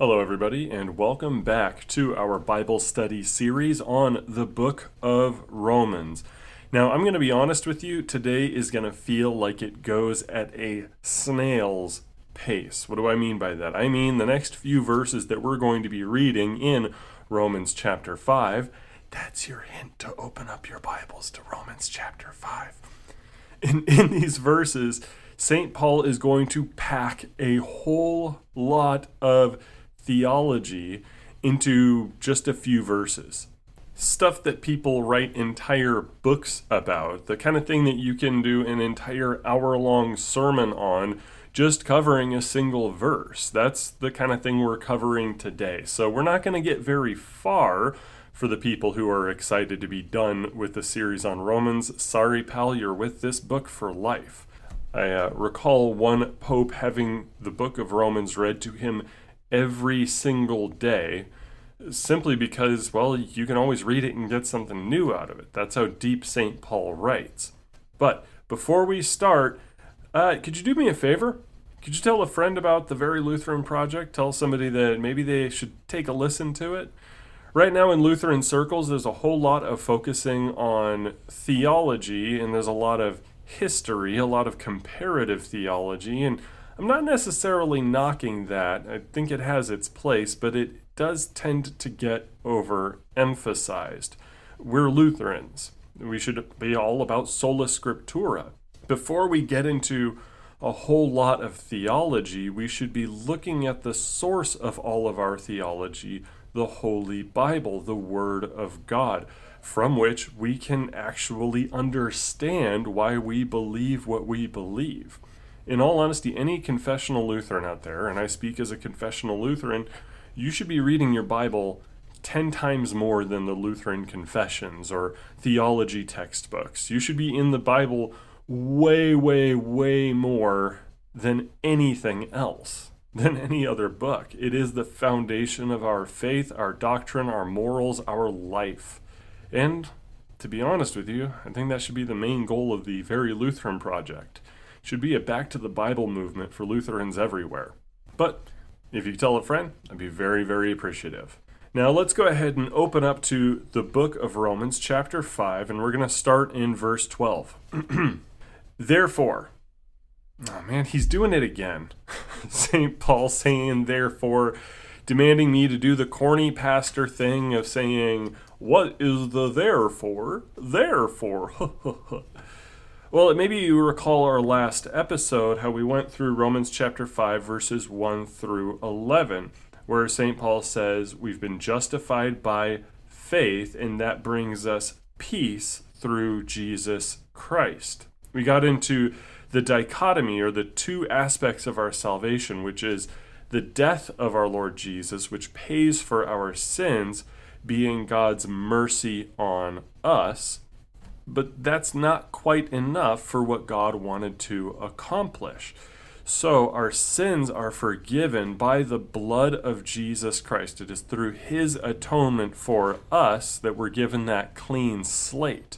Hello, everybody, and welcome back to our Bible study series on the book of Romans. Now, I'm going to be honest with you, today is going to feel like it goes at a snail's pace. What do I mean by that? I mean the next few verses that we're going to be reading in Romans chapter 5. That's your hint to open up your Bibles to Romans chapter 5. In, in these verses, St. Paul is going to pack a whole lot of theology into just a few verses. Stuff that people write entire books about, the kind of thing that you can do an entire hour long sermon on just covering a single verse. That's the kind of thing we're covering today. So we're not going to get very far for the people who are excited to be done with the series on Romans. Sorry, pal, you're with this book for life. I uh, recall one pope having the book of Romans read to him every single day simply because, well, you can always read it and get something new out of it. That's how deep St. Paul writes. But before we start, uh, could you do me a favor? Could you tell a friend about the Very Lutheran Project? Tell somebody that maybe they should take a listen to it? Right now, in Lutheran circles, there's a whole lot of focusing on theology, and there's a lot of history, a lot of comparative theology, and I'm not necessarily knocking that. I think it has its place, but it does tend to get overemphasized. We're Lutherans. We should be all about sola scriptura. Before we get into a whole lot of theology, we should be looking at the source of all of our theology, the Holy Bible, the Word of God, from which we can actually understand why we believe what we believe in all honesty, any confessional Lutheran out there, and I speak as a confessional Lutheran, you should be reading your Bible 10 times more than the Lutheran confessions or theology textbooks. You should be in the Bible way, way, way more than anything else, than any other book. It is the foundation of our faith, our doctrine, our morals, our life. And to be honest with you, I think that should be the main goal of the Very Lutheran Project should be a back to the Bible movement for Lutherans everywhere. But if you tell a friend, I'd be very, very appreciative. Now let's go ahead and open up to the book of Romans, chapter 5, and we're going to start in verse 12. therefore, oh man, he's doing it again. St. Paul saying, therefore, demanding me to do the corny pastor thing of saying, What is the therefore? Therefore. Well, maybe you recall our last episode how we went through Romans chapter 5, verses 1 through 11, where St. Paul says we've been justified by faith, and that brings us peace through Jesus Christ. We got into the dichotomy or the two aspects of our salvation, which is the death of our Lord Jesus, which pays for our sins, being God's mercy on us but that's not quite enough for what God wanted to accomplish. So our sins are forgiven by the blood of Jesus Christ. It is through his atonement for us that we're given that clean slate.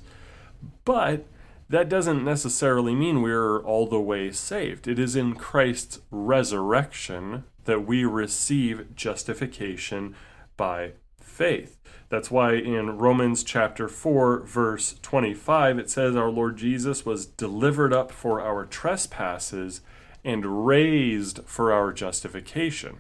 But that doesn't necessarily mean we're all the way saved. It is in Christ's resurrection that we receive justification by faith. That's why in Romans chapter 4, verse 25, it says, Our Lord Jesus was delivered up for our trespasses and raised for our justification.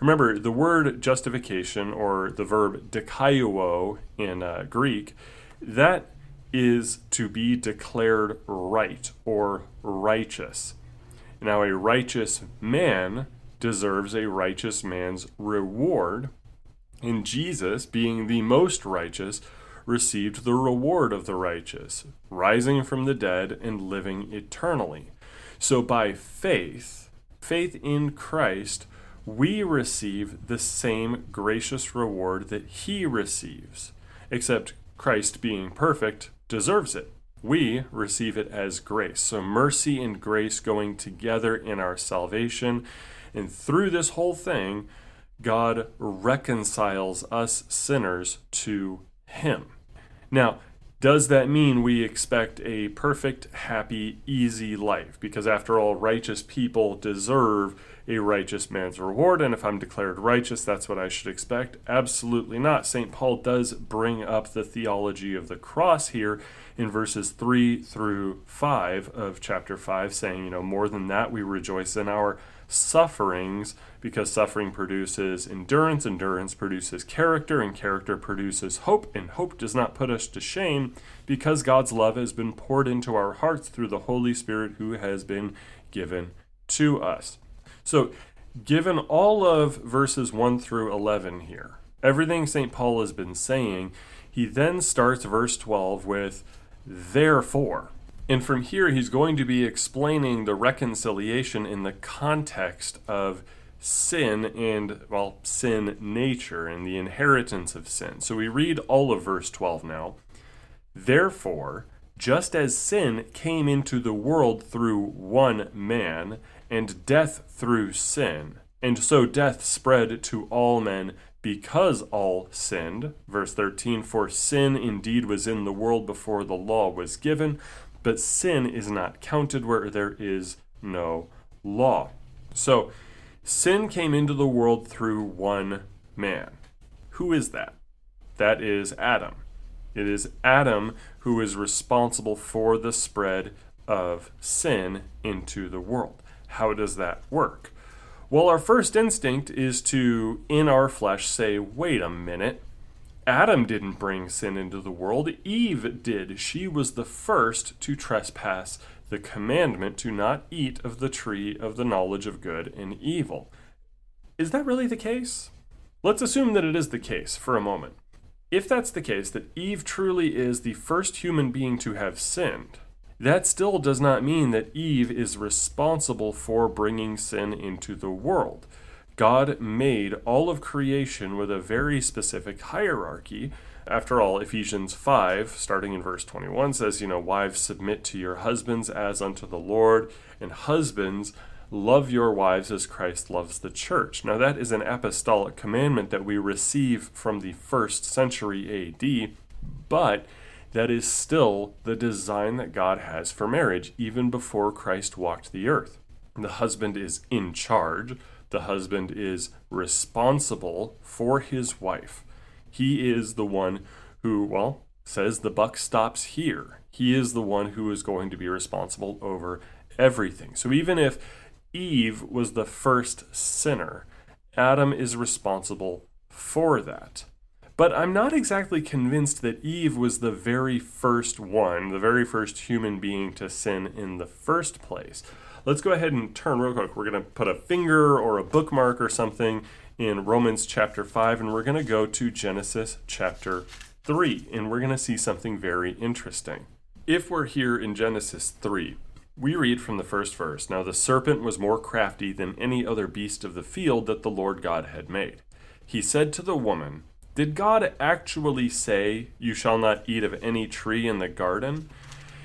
Remember, the word justification, or the verb dikaiouo in uh, Greek, that is to be declared right or righteous. Now, a righteous man deserves a righteous man's reward and Jesus, being the most righteous, received the reward of the righteous, rising from the dead and living eternally. So by faith, faith in Christ, we receive the same gracious reward that he receives, except Christ, being perfect, deserves it. We receive it as grace. So mercy and grace going together in our salvation. And through this whole thing, God reconciles us sinners to Him. Now, does that mean we expect a perfect, happy, easy life? Because after all, righteous people deserve a righteous man's reward, and if I'm declared righteous, that's what I should expect. Absolutely not. St. Paul does bring up the theology of the cross here in verses 3 through 5 of chapter 5, saying, you know, more than that, we rejoice in our sufferings because suffering produces endurance, endurance produces character, and character produces hope, and hope does not put us to shame because God's love has been poured into our hearts through the Holy Spirit who has been given to us. So, given all of verses 1 through 11 here, everything St. Paul has been saying, he then starts verse 12 with, Therefore. And from here, he's going to be explaining the reconciliation in the context of sin and, well, sin nature and the inheritance of sin. So we read all of verse 12 now. Therefore, just as sin came into the world through one man, and death through sin, and so death spread to all men because all sinned. Verse 13 For sin indeed was in the world before the law was given, but sin is not counted where there is no law. So, sin came into the world through one man. Who is that? That is Adam. It is Adam who is responsible for the spread of sin into the world. How does that work? Well, our first instinct is to, in our flesh, say, wait a minute. Adam didn't bring sin into the world, Eve did. She was the first to trespass the commandment to not eat of the tree of the knowledge of good and evil. Is that really the case? Let's assume that it is the case for a moment. If that's the case, that Eve truly is the first human being to have sinned, that still does not mean that Eve is responsible for bringing sin into the world. God made all of creation with a very specific hierarchy. After all, Ephesians 5, starting in verse 21, says, You know, wives, submit to your husbands as unto the Lord, and husbands, Love your wives as Christ loves the church. Now, that is an apostolic commandment that we receive from the first century AD, but that is still the design that God has for marriage, even before Christ walked the earth. The husband is in charge, the husband is responsible for his wife. He is the one who, well, says the buck stops here. He is the one who is going to be responsible over everything. So even if Eve was the first sinner. Adam is responsible for that. But I'm not exactly convinced that Eve was the very first one, the very first human being to sin in the first place. Let's go ahead and turn real quick. We're going to put a finger or a bookmark or something in Romans chapter 5, and we're going to go to Genesis chapter 3, and we're going to see something very interesting. If we're here in Genesis 3, we read from the first verse Now the serpent was more crafty than any other beast of the field that the Lord God had made. He said to the woman, Did God actually say, You shall not eat of any tree in the garden?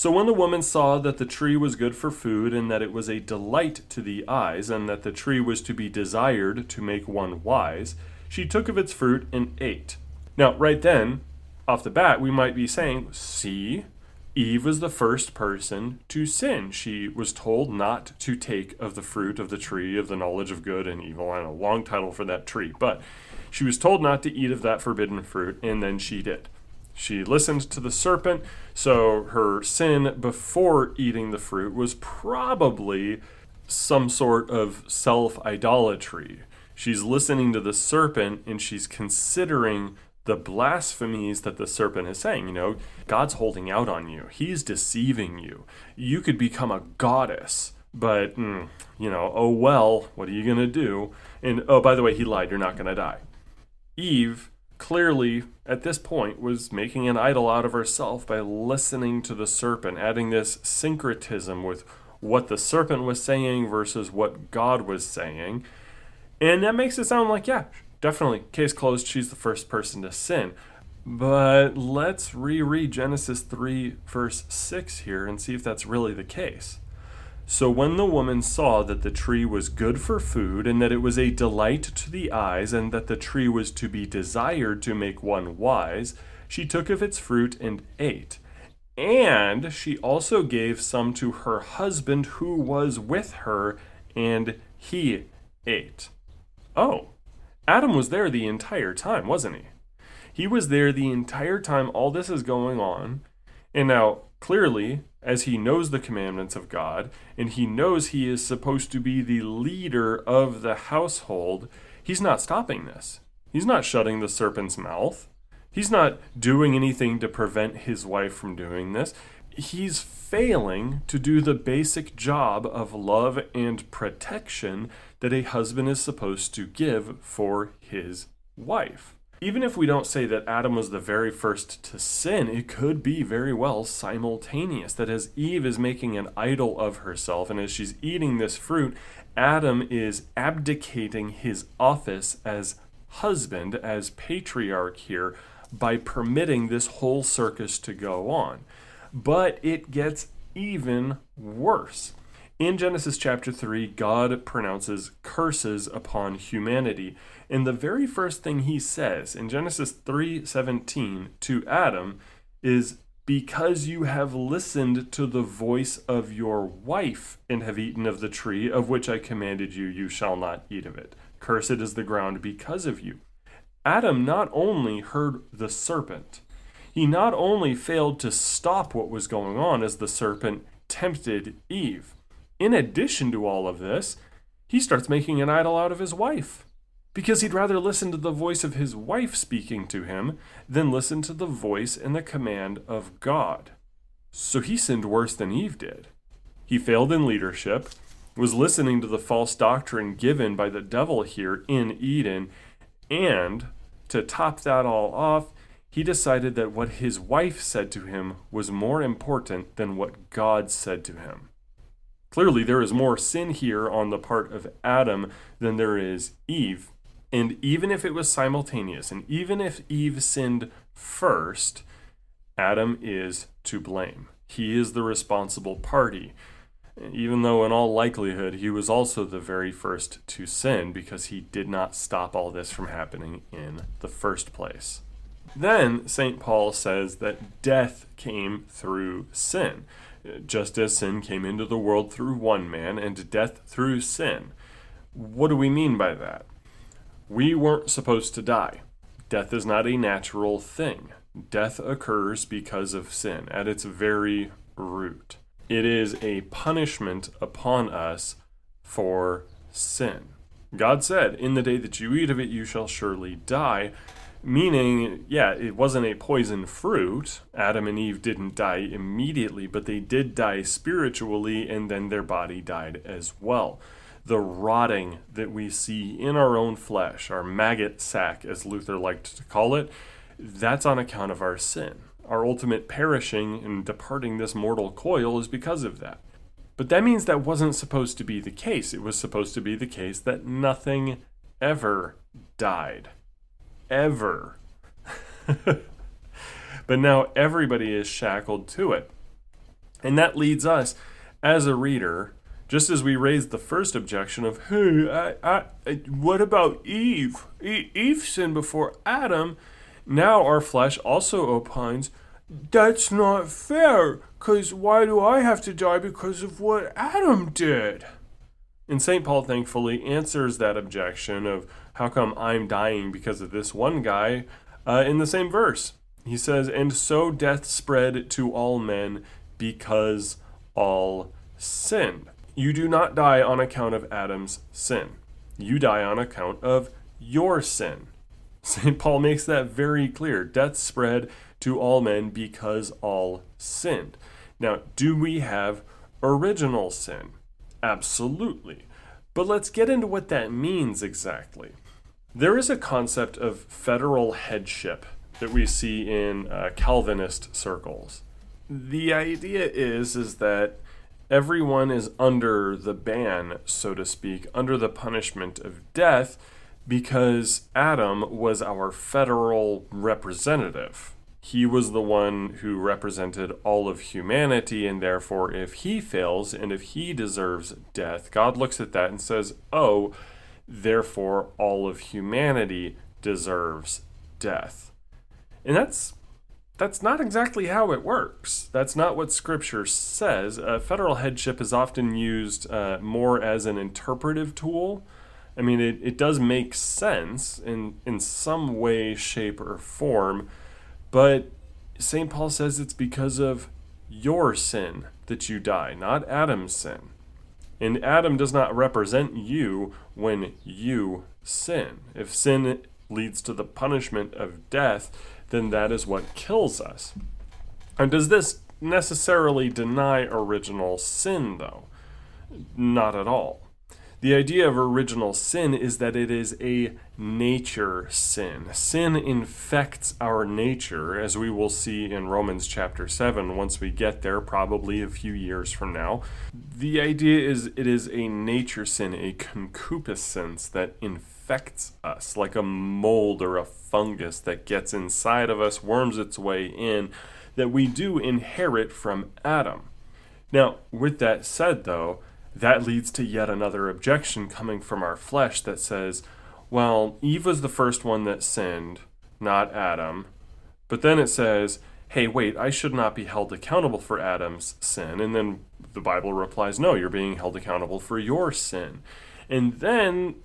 So when the woman saw that the tree was good for food, and that it was a delight to the eyes, and that the tree was to be desired to make one wise, she took of its fruit and ate. Now, right then, off the bat, we might be saying, See, Eve was the first person to sin. She was told not to take of the fruit of the tree of the knowledge of good and evil. and a long title for that tree, but she was told not to eat of that forbidden fruit, and then she did. She listened to the serpent, so her sin before eating the fruit was probably some sort of self idolatry. She's listening to the serpent and she's considering the blasphemies that the serpent is saying. You know, God's holding out on you, He's deceiving you. You could become a goddess, but, mm, you know, oh well, what are you going to do? And oh, by the way, He lied, you're not going to die. Eve clearly, at this point, was making an idol out of herself by listening to the serpent, adding this syncretism with what the serpent was saying versus what God was saying. And that makes it sound like, yeah, definitely, case closed, she's the first person to sin. But let's reread Genesis 3, verse 6 here and see if that's really the case. So when the woman saw that the tree was good for food, and that it was a delight to the eyes, and that the tree was to be desired to make one wise, she took of its fruit and ate. And she also gave some to her husband who was with her, and he ate. Oh, Adam was there the entire time, wasn't he? He was there the entire time all this is going on. And now, clearly, as he knows the commandments of God and he knows he is supposed to be the leader of the household, he's not stopping this. He's not shutting the serpent's mouth. He's not doing anything to prevent his wife from doing this. He's failing to do the basic job of love and protection that a husband is supposed to give for his wife even if we don't say that Adam was the very first to sin, it could be very well simultaneous. That as Eve is making an idol of herself and as she's eating this fruit, Adam is abdicating his office as husband, as patriarch here, by permitting this whole circus to go on. But it gets even worse. In Genesis chapter 3, God pronounces curses upon humanity. And the very first thing he says in Genesis 3:17 to Adam is because you have listened to the voice of your wife and have eaten of the tree of which I commanded you, you shall not eat of it. Cursed is the ground because of you. Adam not only heard the serpent, he not only failed to stop what was going on as the serpent tempted Eve, in addition to all of this, he starts making an idol out of his wife because he'd rather listen to the voice of his wife speaking to him than listen to the voice and the command of God. So he sinned worse than Eve did. He failed in leadership, was listening to the false doctrine given by the devil here in Eden, and to top that all off, he decided that what his wife said to him was more important than what God said to him. Clearly, there is more sin here on the part of Adam than there is Eve. And even if it was simultaneous, and even if Eve sinned first, Adam is to blame. He is the responsible party. Even though, in all likelihood, he was also the very first to sin because he did not stop all this from happening in the first place. Then, St. Paul says that death came through sin just as sin came into the world through one man and death through sin. What do we mean by that? We weren't supposed to die. Death is not a natural thing. Death occurs because of sin at its very root. It is a punishment upon us for sin. God said, In the day that you eat of it, you shall surely die. Meaning, yeah, it wasn't a poison fruit. Adam and Eve didn't die immediately, but they did die spiritually, and then their body died as well. The rotting that we see in our own flesh, our maggot sac, as Luther liked to call it, that's on account of our sin. Our ultimate perishing and departing this mortal coil is because of that. But that means that wasn't supposed to be the case. It was supposed to be the case that nothing ever died ever. but now everybody is shackled to it. And that leads us, as a reader, just as we raised the first objection of, hey, I, I, I, what about Eve? E- Eve sinned before Adam. Now our flesh also opines, that's not fair, because why do I have to die because of what Adam did? And St. Paul thankfully answers that objection of, how come I'm dying because of this one guy? Uh, in the same verse, he says, And so death spread to all men because all sinned. You do not die on account of Adam's sin, you die on account of your sin. St. Paul makes that very clear. Death spread to all men because all sinned. Now, do we have original sin? Absolutely. But let's get into what that means exactly. There is a concept of federal headship that we see in uh, Calvinist circles. The idea is is that everyone is under the ban, so to speak, under the punishment of death because Adam was our federal representative. He was the one who represented all of humanity, and therefore, if he fails and if he deserves death, God looks at that and says, Oh, therefore, all of humanity deserves death. And that's that's not exactly how it works. That's not what Scripture says. Uh, federal headship is often used uh, more as an interpretive tool. I mean, it, it does make sense in, in some way, shape, or form, but St. Paul says it's because of your sin that you die, not Adam's sin. And Adam does not represent you when you sin. If sin leads to the punishment of death, then that is what kills us. And does this necessarily deny original sin, though? Not at all. The idea of original sin is that it is a nature sin. Sin infects our nature, as we will see in Romans chapter 7 once we get there, probably a few years from now. The idea is it is a nature sin, a concupiscence that infects us, like a mold or a fungus that gets inside of us, worms its way in, that we do inherit from Adam. Now, with that said, though, that leads to yet another objection coming from our flesh that says, well, Eve was the first one that sinned, not Adam. But then it says, hey, wait, I should not be held accountable for Adam's sin. And then the Bible replies, no, you're being held accountable for your sin. And then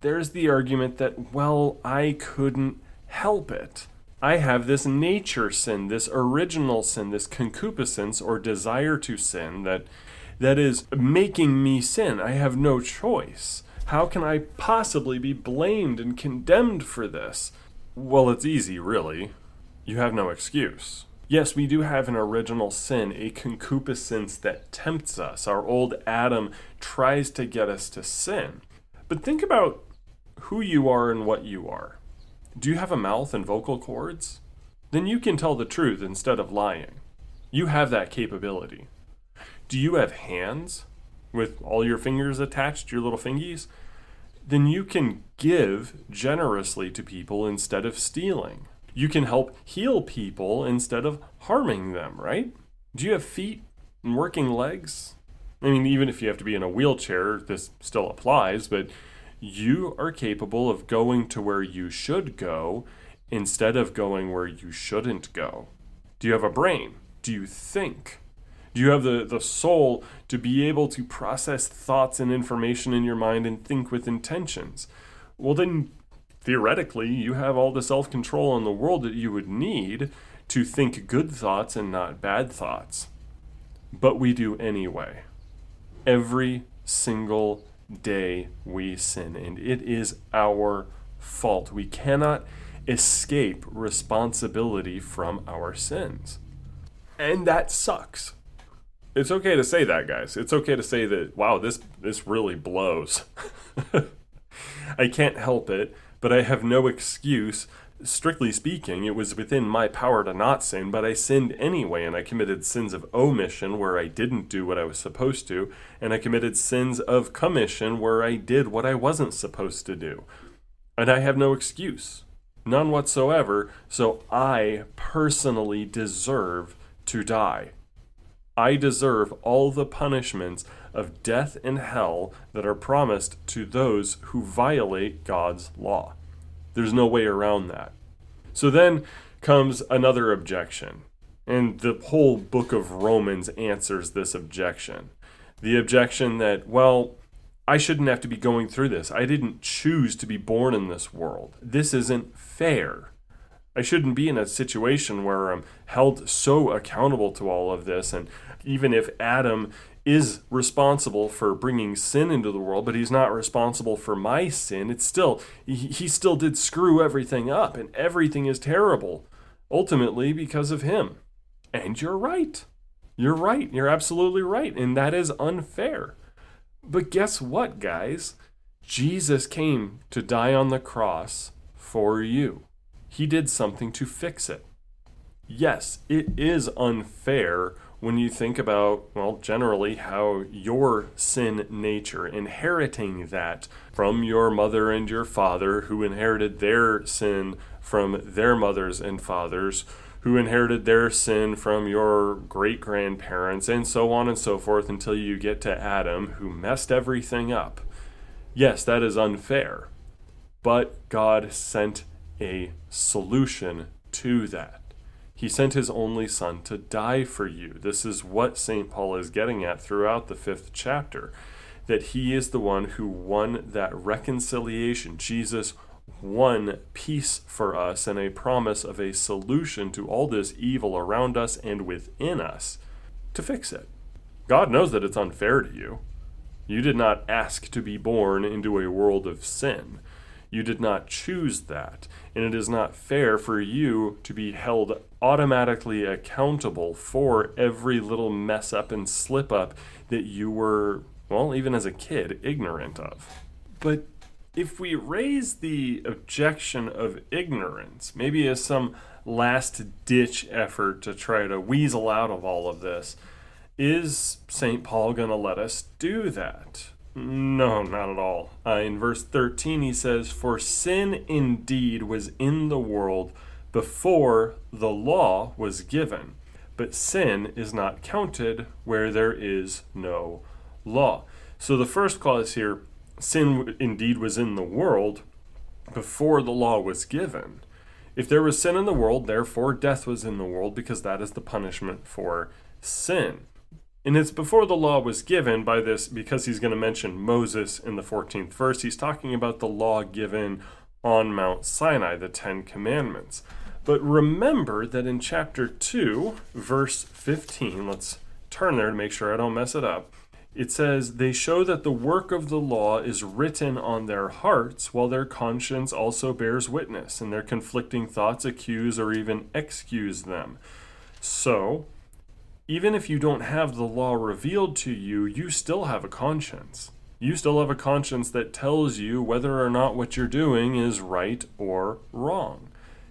there's the argument that, well, I couldn't help it. I have this nature sin, this original sin, this concupiscence or desire to sin that that is making me sin. I have no choice. How can I possibly be blamed and condemned for this? Well, it's easy, really. You have no excuse. Yes, we do have an original sin, a concupiscence that tempts us. Our old Adam tries to get us to sin. But think about who you are and what you are. Do you have a mouth and vocal cords? Then you can tell the truth instead of lying. You have that capability. Do you have hands with all your fingers attached, your little fingies? Then you can give generously to people instead of stealing. You can help heal people instead of harming them, right? Do you have feet and working legs? I mean, even if you have to be in a wheelchair, this still applies, but you are capable of going to where you should go instead of going where you shouldn't go. Do you have a brain? Do you think? Do you have the, the soul to be able to process thoughts and information in your mind and think with intentions? Well, then, theoretically, you have all the self control in the world that you would need to think good thoughts and not bad thoughts. But we do anyway. Every single day we sin, and it is our fault. We cannot escape responsibility from our sins. And that sucks it's okay to say that, guys. It's okay to say that. Wow, this this really blows. I can't help it, but I have no excuse. Strictly speaking, it was within my power to not sin, but I sinned anyway, and I committed sins of omission where I didn't do what I was supposed to, and I committed sins of commission where I did what I wasn't supposed to do. And I have no excuse. None whatsoever, so I personally deserve to die. I deserve all the punishments of death and hell that are promised to those who violate God's law. There's no way around that. So then comes another objection. And the whole book of Romans answers this objection. The objection that, well, I shouldn't have to be going through this. I didn't choose to be born in this world. This isn't fair. I shouldn't be in a situation where I'm held so accountable to all of this. And even if Adam is responsible for bringing sin into the world, but he's not responsible for my sin, it's still, he still did screw everything up, and everything is terrible, ultimately because of him. And you're right. You're right. You're absolutely right. And that is unfair. But guess what, guys? Jesus came to die on the cross for you. He did something to fix it. Yes, it is unfair when you think about, well, generally how your sin nature, inheriting that from your mother and your father, who inherited their sin from their mothers and fathers, who inherited their sin from your great grandparents, and so on and so forth until you get to Adam, who messed everything up. Yes, that is unfair, but God sent a solution to that. He sent his only son to die for you. This is what St. Paul is getting at throughout the fifth chapter that he is the one who won that reconciliation. Jesus won peace for us and a promise of a solution to all this evil around us and within us to fix it. God knows that it's unfair to you. You did not ask to be born into a world of sin. You did not choose that, and it is not fair for you to be held automatically accountable for every little mess up and slip up that you were, well, even as a kid, ignorant of. But if we raise the objection of ignorance, maybe as some last ditch effort to try to weasel out of all of this, is St. Paul going to let us do that? No, not at all. Uh, in verse 13, he says, For sin indeed was in the world before the law was given, but sin is not counted where there is no law. So the first clause here, sin indeed was in the world before the law was given. If there was sin in the world, therefore death was in the world, because that is the punishment for sin. And it's before the law was given by this, because he's going to mention Moses in the 14th verse. He's talking about the law given on Mount Sinai, the Ten Commandments. But remember that in chapter 2, verse 15, let's turn there to make sure I don't mess it up. It says, They show that the work of the law is written on their hearts, while their conscience also bears witness, and their conflicting thoughts accuse or even excuse them. So, even if you don't have the law revealed to you, you still have a conscience. You still have a conscience that tells you whether or not what you're doing is right or wrong.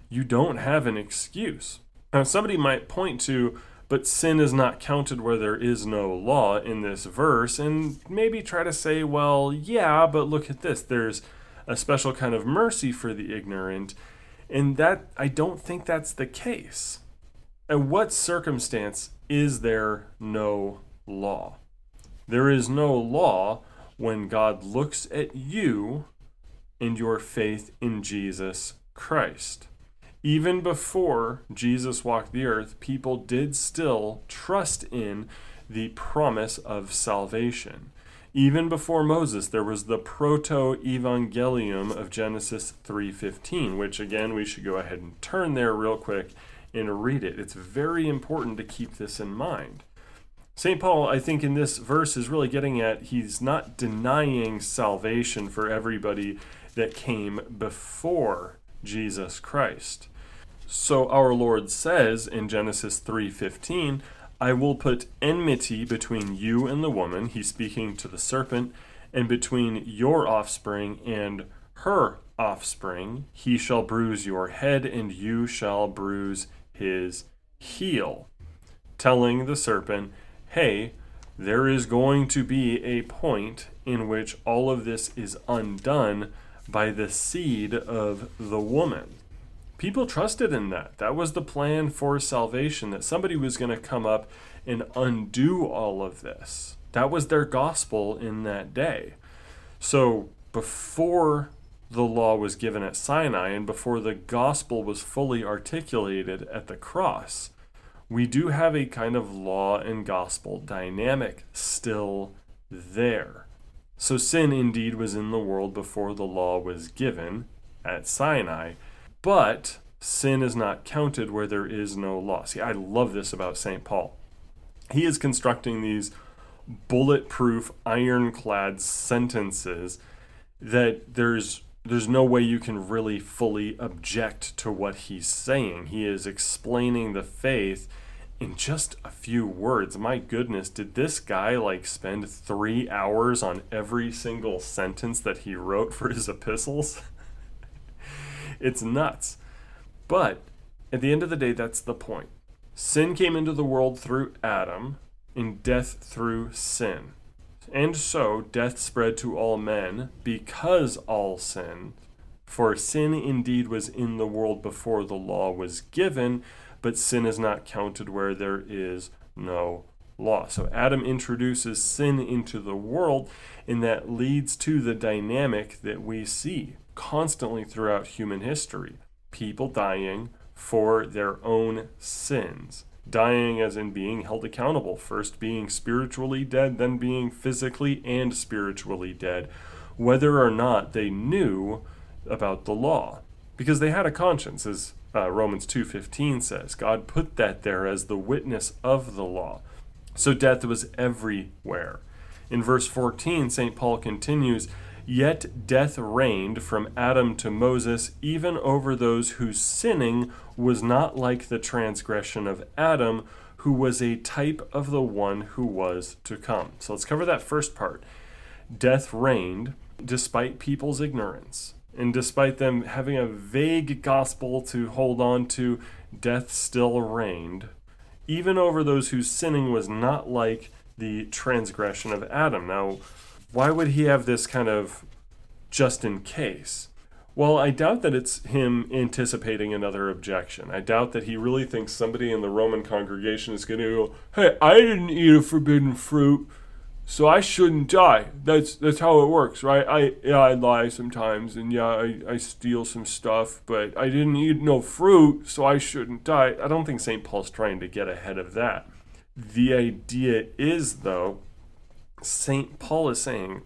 You don't have an excuse. Now, somebody might point to, but sin is not counted where there is no law in this verse, and maybe try to say, well, yeah, but look at this. There's a special kind of mercy for the ignorant. And that, I don't think that's the case. At what circumstance is there no law? There is no law when God looks at you and your faith in Jesus Christ. Even before Jesus walked the earth, people did still trust in the promise of salvation. Even before Moses, there was the proto-evangelium of Genesis 3:15, which again we should go ahead and turn there real quick and read it. It's very important to keep this in mind. St. Paul, I think, in this verse is really getting at he's not denying salvation for everybody that came before Jesus Christ. So our Lord says in Genesis 3:15, I will put enmity between you and the woman, he's speaking to the serpent, and between your offspring and her offspring, he shall bruise your head and you shall bruise his heel, telling the serpent, hey, there is going to be a point in which all of this is undone by the seed of the woman. People trusted in that. That was the plan for salvation, that somebody was going to come up and undo all of this. That was their gospel in that day. So before the law was given at Sinai and before the gospel was fully articulated at the cross, we do have a kind of law and gospel dynamic still there. So sin indeed was in the world before the law was given at Sinai, but sin is not counted where there is no law. See, I love this about St. Paul. He is constructing these bulletproof, ironclad sentences that there's there's no way you can really fully object to what he's saying. He is explaining the faith in just a few words. My goodness, did this guy like spend three hours on every single sentence that he wrote for his epistles? it's nuts. But at the end of the day, that's the point. Sin came into the world through Adam, and death through sin. And so death spread to all men because all sin. For sin indeed was in the world before the law was given, but sin is not counted where there is no law. So Adam introduces sin into the world, and that leads to the dynamic that we see constantly throughout human history people dying for their own sins. Dying as in being held accountable, first being spiritually dead, then being physically and spiritually dead, whether or not they knew about the law. Because they had a conscience as uh, Romans 2:15 says God put that there as the witness of the law. So death was everywhere. In verse 14 St Paul continues yet death reigned from Adam to Moses even over those whose sinning was not like the transgression of Adam who was a type of the one who was to come so let's cover that first part death reigned despite people's ignorance and despite them having a vague gospel to hold on to, death still reigned, even over those whose sinning was not like the transgression of Adam. Now, why would he have this kind of just in case? Well, I doubt that it's him anticipating another objection. I doubt that he really thinks somebody in the Roman congregation is going to go, Hey, I didn't eat a forbidden fruit so I shouldn't die. That's that's how it works, right? I yeah, I lie sometimes, and yeah, I, I steal some stuff, but I didn't eat no fruit, so I shouldn't die. I don't think St. Paul's trying to get ahead of that. The idea is, though, St. Paul is saying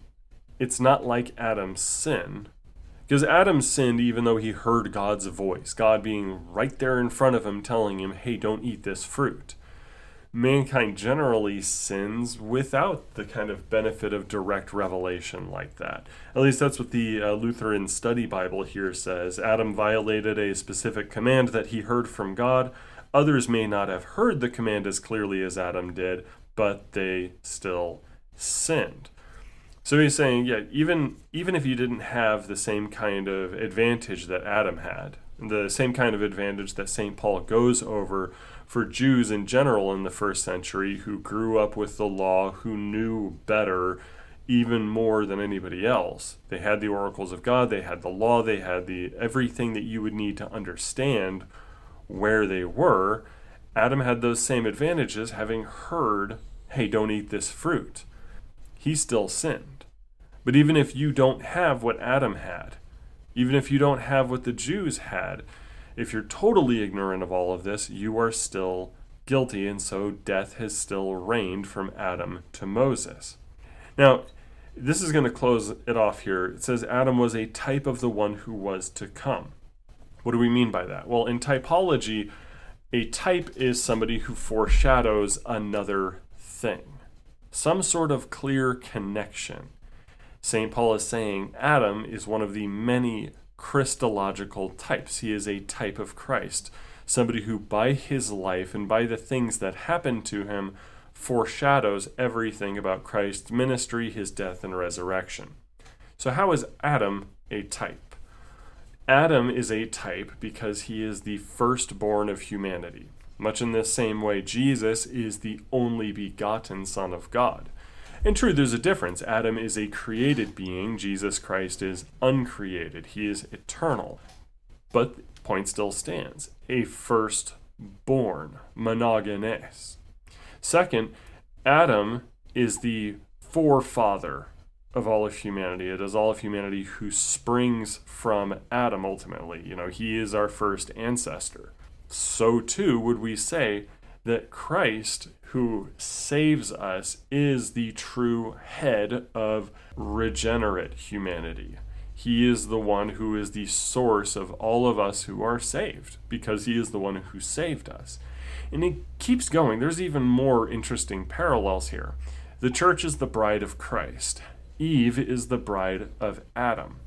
it's not like Adam's sin, because Adam sinned even though he heard God's voice, God being right there in front of him telling him, hey, don't eat this fruit mankind generally sins without the kind of benefit of direct revelation like that. At least that's what the uh, Lutheran Study Bible here says. Adam violated a specific command that he heard from God. Others may not have heard the command as clearly as Adam did, but they still sinned. So he's saying, yeah, even even if you didn't have the same kind of advantage that Adam had, the same kind of advantage that St. Paul goes over for Jews in general in the first century who grew up with the law, who knew better even more than anybody else. They had the oracles of God, they had the law, they had the everything that you would need to understand where they were. Adam had those same advantages having heard, "Hey, don't eat this fruit." He still sinned. But even if you don't have what Adam had, even if you don't have what the Jews had, if you're totally ignorant of all of this, you are still guilty, and so death has still reigned from Adam to Moses. Now, this is going to close it off here. It says Adam was a type of the one who was to come. What do we mean by that? Well, in typology, a type is somebody who foreshadows another thing, some sort of clear connection. St. Paul is saying Adam is one of the many Christological types. He is a type of Christ, somebody who, by his life and by the things that happened to him, foreshadows everything about Christ's ministry, his death, and resurrection. So, how is Adam a type? Adam is a type because he is the firstborn of humanity. Much in the same way, Jesus is the only begotten Son of God. And true, there's a difference. Adam is a created being, Jesus Christ is uncreated, he is eternal. But point still stands a firstborn, monogenes. Second, Adam is the forefather of all of humanity. It is all of humanity who springs from Adam ultimately. You know, he is our first ancestor. So too would we say that Christ who saves us is the true head of regenerate humanity. He is the one who is the source of all of us who are saved because he is the one who saved us. And it keeps going. There's even more interesting parallels here. The church is the bride of Christ, Eve is the bride of Adam.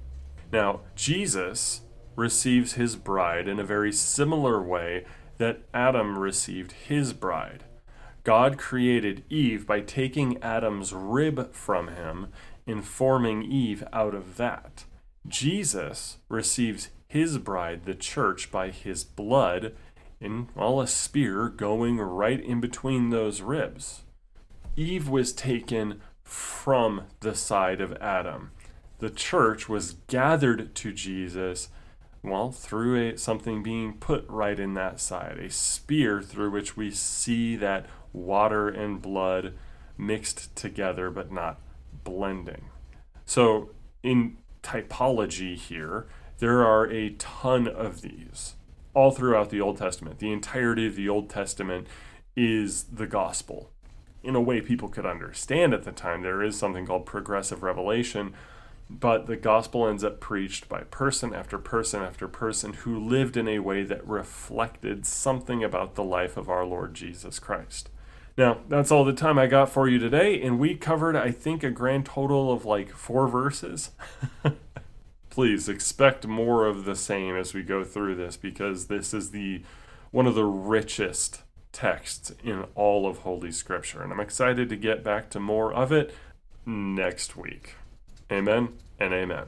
Now, Jesus receives his bride in a very similar way that Adam received his bride. God created Eve by taking Adam's rib from him and forming Eve out of that. Jesus receives his bride, the church, by his blood in, well, a spear going right in between those ribs. Eve was taken from the side of Adam. The church was gathered to Jesus, well, through a, something being put right in that side, a spear through which we see that water and blood mixed together but not blending. So, in typology here, there are a ton of these all throughout the Old Testament. The entirety of the Old Testament is the gospel. In a way people could understand at the time, there is something called progressive revelation, but the gospel ends up preached by person after person after person who lived in a way that reflected something about the life of our Lord Jesus Christ. Now, that's all the time I got for you today, and we covered, I think, a grand total of like four verses. Please expect more of the same as we go through this because this is the one of the richest texts in all of Holy Scripture, and I'm excited to get back to more of it next week. Amen and amen.